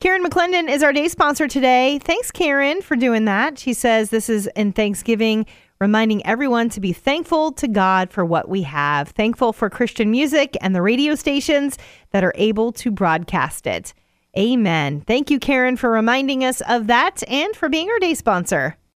Karen McLendon is our day sponsor today. Thanks, Karen, for doing that. She says this is in Thanksgiving, reminding everyone to be thankful to God for what we have, thankful for Christian music and the radio stations that are able to broadcast it. Amen. Thank you, Karen, for reminding us of that and for being our day sponsor.